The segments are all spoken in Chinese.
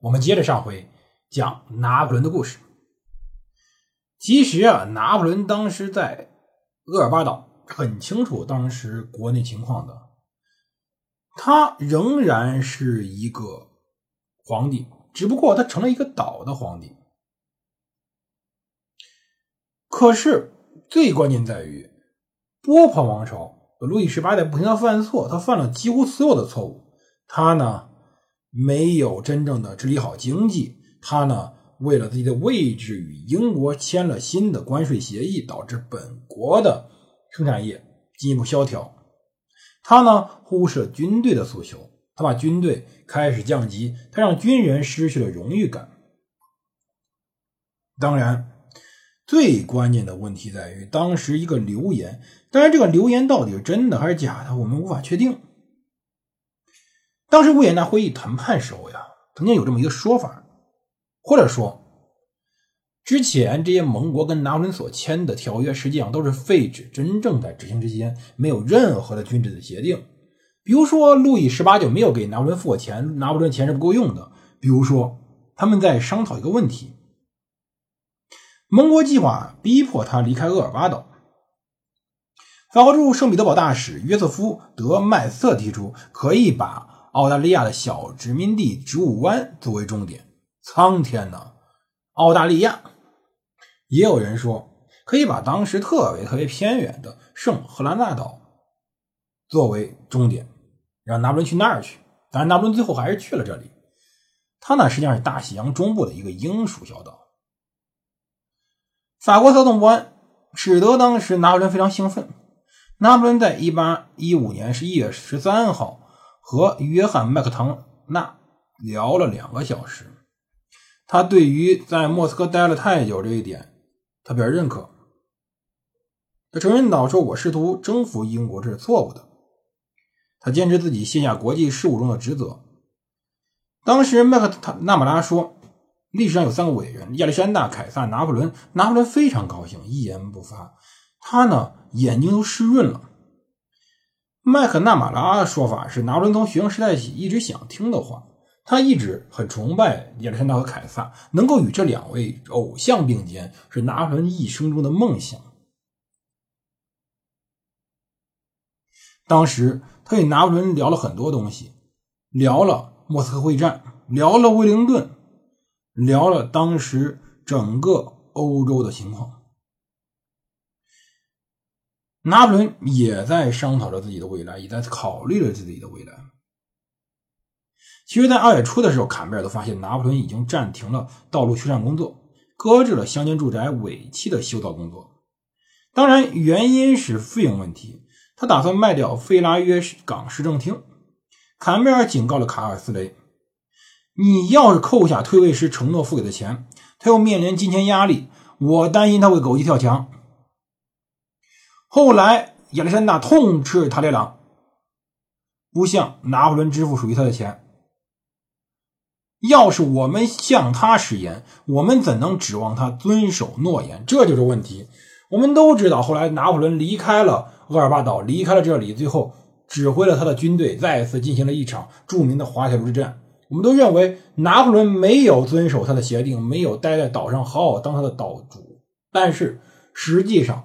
我们接着上回讲拿破仑的故事。其实啊，拿破仑当时在厄尔巴岛很清楚当时国内情况的。他仍然是一个皇帝，只不过他成了一个岛的皇帝。可是最关键在于，波旁王朝路易十八在不停的犯错，他犯了几乎所有的错误。他呢没有真正的治理好经济，他呢为了自己的位置与英国签了新的关税协议，导致本国的生产业进一步萧条。他呢忽视了军队的诉求，他把军队开始降级，他让军人失去了荣誉感。当然，最关键的问题在于当时一个流言，当然这个流言到底是真的还是假的，我们无法确定。当时维也纳会议谈判时候呀，曾经有这么一个说法，或者说。之前这些盟国跟拿破仑所签的条约，实际上都是废纸，真正在执行之间没有任何的君子的协定。比如说，路易十八就没有给拿破仑付过钱，拿破仑钱是不够用的。比如说，他们在商讨一个问题，盟国计划逼迫他离开厄尔巴岛。法国驻圣彼得堡大使约瑟夫·德麦瑟提出，可以把澳大利亚的小殖民地植物湾作为终点。苍天呐，澳大利亚！也有人说，可以把当时特别特别偏远的圣赫拉纳岛作为终点，让拿破仑去那儿去。当然，拿破仑最后还是去了这里。他呢，实际上是大西洋中部的一个英属小岛。法国骚动不安，使得当时拿破仑非常兴奋。拿破仑在一八一五年十一月十三号和约翰麦克唐纳聊了两个小时。他对于在莫斯科待了太久这一点。他表示认可，他承认到说：“我试图征服英国这是错误的。”他坚持自己卸下国际事务中的职责。当时麦克塔纳马拉说：“历史上有三个伟人：亚历山大、凯撒、拿破仑。”拿破仑非常高兴，一言不发。他呢，眼睛都湿润了。麦克纳马拉的说法是拿破仑从学生时代起一直想听的话。他一直很崇拜亚历山大和凯撒，能够与这两位偶像并肩，是拿破仑一生中的梦想。当时他与拿破仑聊了很多东西，聊了莫斯科会战，聊了威灵顿，聊了当时整个欧洲的情况。拿破仑也在商讨着自己的未来，也在考虑着自己的未来。其实，在二月初的时候，坎贝尔都发现拿破仑已经暂停了道路修缮工作，搁置了乡间住宅尾气的修造工作。当然，原因是费用问题。他打算卖掉费拉约港市政厅。坎贝尔警告了卡尔斯雷：“你要是扣下退位时承诺付给的钱，他又面临金钱压力，我担心他会狗急跳墙。”后来，亚历山大痛斥塔列朗不向拿破仑支付属于他的钱。要是我们向他食言，我们怎能指望他遵守诺言？这就是问题。我们都知道，后来拿破仑离开了厄尔巴岛，离开了这里，最后指挥了他的军队，再次进行了一场著名的滑铁卢之战。我们都认为拿破仑没有遵守他的协定，没有待在岛上好好当他的岛主。但是实际上，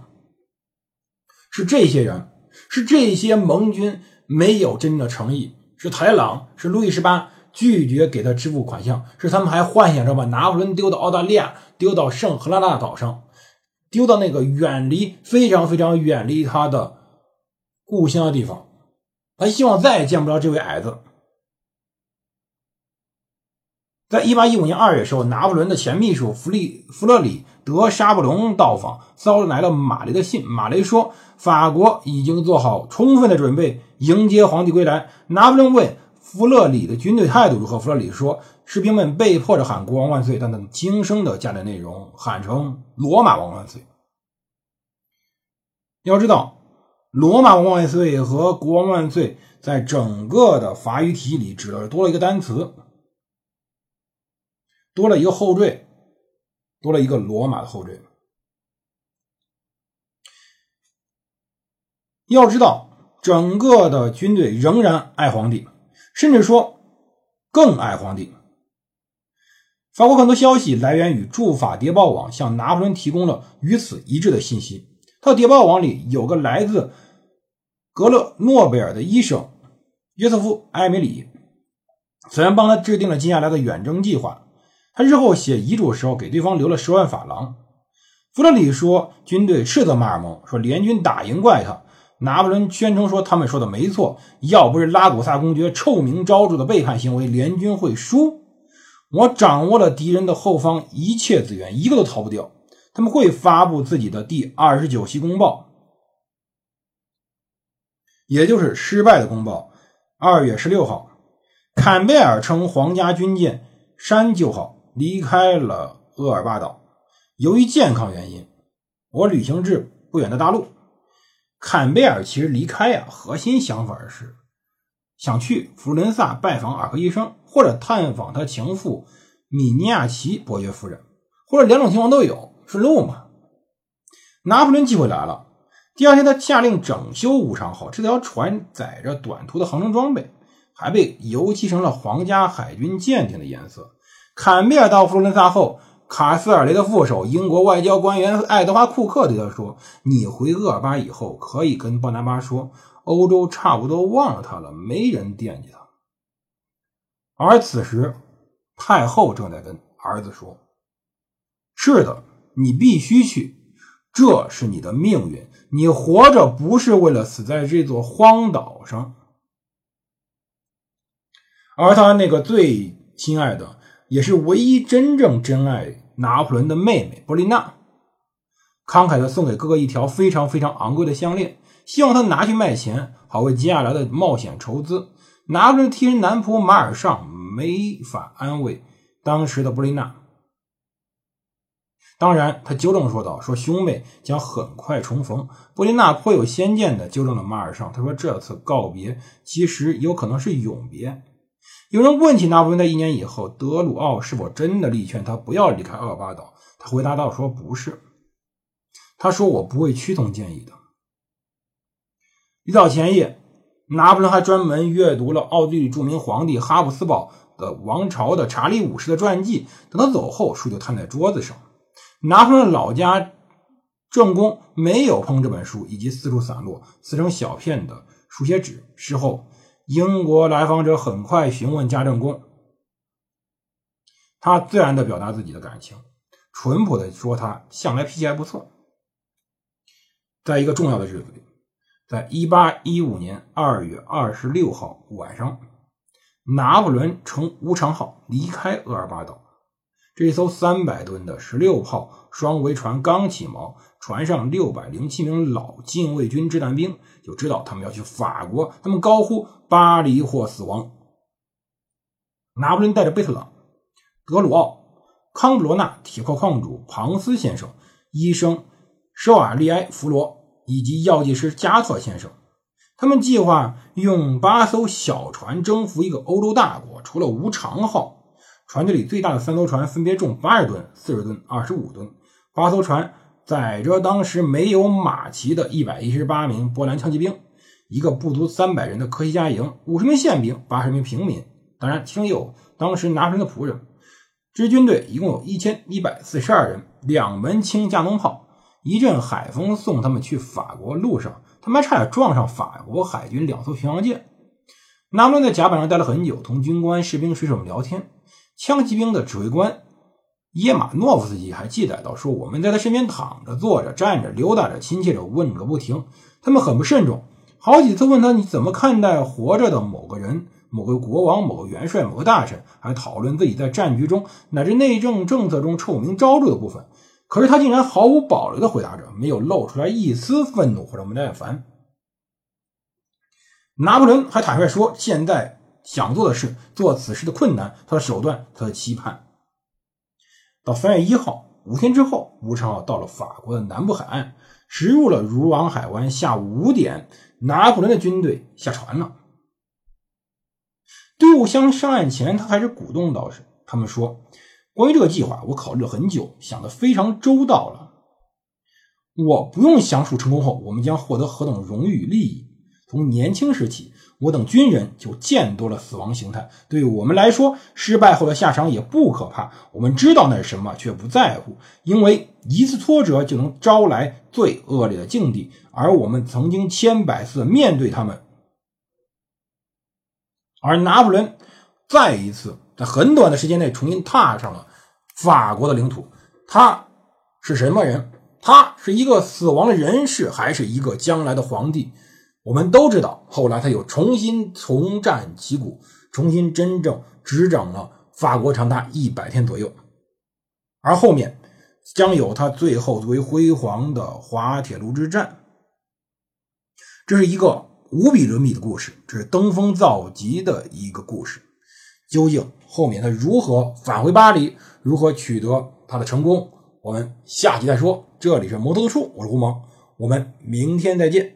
是这些人，是这些盟军没有真正的诚意，是台朗，是路易十八。拒绝给他支付款项，是他们还幻想着把拿破仑丢到澳大利亚，丢到圣赫拉纳岛上，丢到那个远离、非常非常远离他的故乡的地方。他希望再也见不着这位矮子。在一八一五年二月时候，拿破仑的前秘书弗利弗勒里德沙布隆到访，捎来了马雷的信。马雷说，法国已经做好充分的准备迎接皇帝归来。拿破仑问。弗勒里的军队态度如何？弗勒里说，士兵们被迫着喊“国王万岁”，但他们轻声的加点内容，喊成“罗马王万岁”。要知道，“罗马王万岁”和“国王万岁”在整个的法语体系里，指的多了一个单词，多了一个后缀，多了一个罗马的后缀。要知道，整个的军队仍然爱皇帝。甚至说更爱皇帝。法国很多消息来源于驻法谍报网，向拿破仑提供了与此一致的信息。他的谍报网里有个来自格勒诺贝尔的医生约瑟夫·埃梅里，此人帮他制定了接下来的远征计划，他日后写遗嘱时候给对方留了十万法郎。弗勒里说，军队斥责马尔蒙，说联军打赢怪他。拿破仑宣称说：“他们说的没错，要不是拉古萨公爵臭名昭著的背叛行为，联军会输。我掌握了敌人的后方一切资源，一个都逃不掉。他们会发布自己的第二十九期公报，也就是失败的公报。二月十六号，坎贝尔称皇家军舰山鸠号离开了厄尔巴岛。由于健康原因，我旅行至不远的大陆。”坎贝尔其实离开呀，核心想法是想去佛伦萨拜访耳科医生，或者探访他情妇米尼亚奇伯爵夫人，或者两种情况都有，顺路嘛。拿破仑机会来了，第二天他下令整修武昌号，这条船载着短途的航程装备，还被油漆成了皇家海军舰艇的颜色。坎贝尔到佛罗伦萨后。卡斯尔雷的副手、英国外交官员爱德华·库克对他说：“你回厄尔巴以后，可以跟鲍拿巴说，欧洲差不多忘了他了，没人惦记他。”而此时，太后正在跟儿子说：“是的，你必须去，这是你的命运。你活着不是为了死在这座荒岛上。”而他那个最亲爱的，也是唯一真正真爱。拿破仑的妹妹波丽娜慷慨地送给哥哥一条非常非常昂贵的项链，希望他拿去卖钱，好为接下来的冒险筹资。拿破仑替人男仆马尔尚没法安慰当时的波丽娜，当然，他纠正说道：“说兄妹将很快重逢。”波丽娜颇有先见的纠正了马尔尚，他说：“这次告别其实有可能是永别。”有人问起拿破仑在一年以后，德鲁奥是否真的力劝他不要离开厄尔巴岛？他回答道：“说不是。他说我不会屈从建议的。”一早前夜，拿破仑还专门阅读了奥地利著名皇帝哈布斯堡的王朝的查理五世的传记。等他走后，书就摊在桌子上。拿破仑老家正宫没有碰这本书，以及四处散落撕成小片的书写纸。事后。英国来访者很快询问家政公，他自然的表达自己的感情，淳朴的说他向来脾气还不错。在一个重要的日子里，在一八一五年二月二十六号晚上，拿破仑乘无常号离开厄尔巴岛。这艘三百吨的十六炮双桅船刚起锚，船上六百零七名老禁卫军掷弹兵就知道他们要去法国，他们高呼“巴黎或死亡”。拿破仑带着贝特朗、德鲁奥、康布罗纳铁矿矿主庞斯先生、医生舍瓦利埃·弗罗以及药剂师加特先生，他们计划用八艘小船征服一个欧洲大国，除了无常号。船队里最大的三艘船分别重八十吨、四十吨、二十五吨，八艘船载着当时没有马骑的一百一十八名波兰枪骑兵，一个不足三百人的科西嘉营，五十名宪兵，八十名平民，当然其中有当时拿破仑的仆人。这支军队一共有一千一百四十二人，两门轻加农炮，一阵海风送他们去法国路上，他们还差点撞上法国海军两艘巡洋舰。拿破仑在甲板上待了很久，同军官、士兵、水手们聊天。枪骑兵的指挥官耶马诺夫斯基还记载到说：“我们在他身边躺着、坐着、站着、溜达着，亲切着问个不停。他们很不慎重，好几次问他你怎么看待活着的某个人、某个国王、某个元帅、某个大臣，还讨论自己在战局中乃至内政政策中臭名昭著的部分。可是他竟然毫无保留地回答着，没有露出来一丝愤怒或者不耐烦。”拿破仑还坦率说：“现在想做的事，做此事的困难，他的手段，他的期盼。到三月一号，五天之后，吴昌浩到了法国的南部海岸，驶入了如王海湾。下午五点，拿破仑的军队下船了。队伍相上岸前，他还是鼓动道士。他们说：“关于这个计划，我考虑了很久，想得非常周到了。我不用详述成功后我们将获得何等荣誉与利益。从年轻时起。”我等军人就见多了死亡形态，对于我们来说，失败后的下场也不可怕。我们知道那是什么，却不在乎，因为一次挫折就能招来最恶劣的境地，而我们曾经千百次面对他们。而拿破仑再一次在很短的时间内重新踏上了法国的领土。他是什么人？他是一个死亡的人士，还是一个将来的皇帝？我们都知道，后来他又重新重战旗鼓，重新真正执掌了法国长达一百天左右，而后面将有他最后最为辉煌的滑铁卢之战。这是一个无比伦比的故事，这是登峰造极的一个故事。究竟后面他如何返回巴黎，如何取得他的成功？我们下集再说。这里是摩托的树，我是胡蒙，我们明天再见。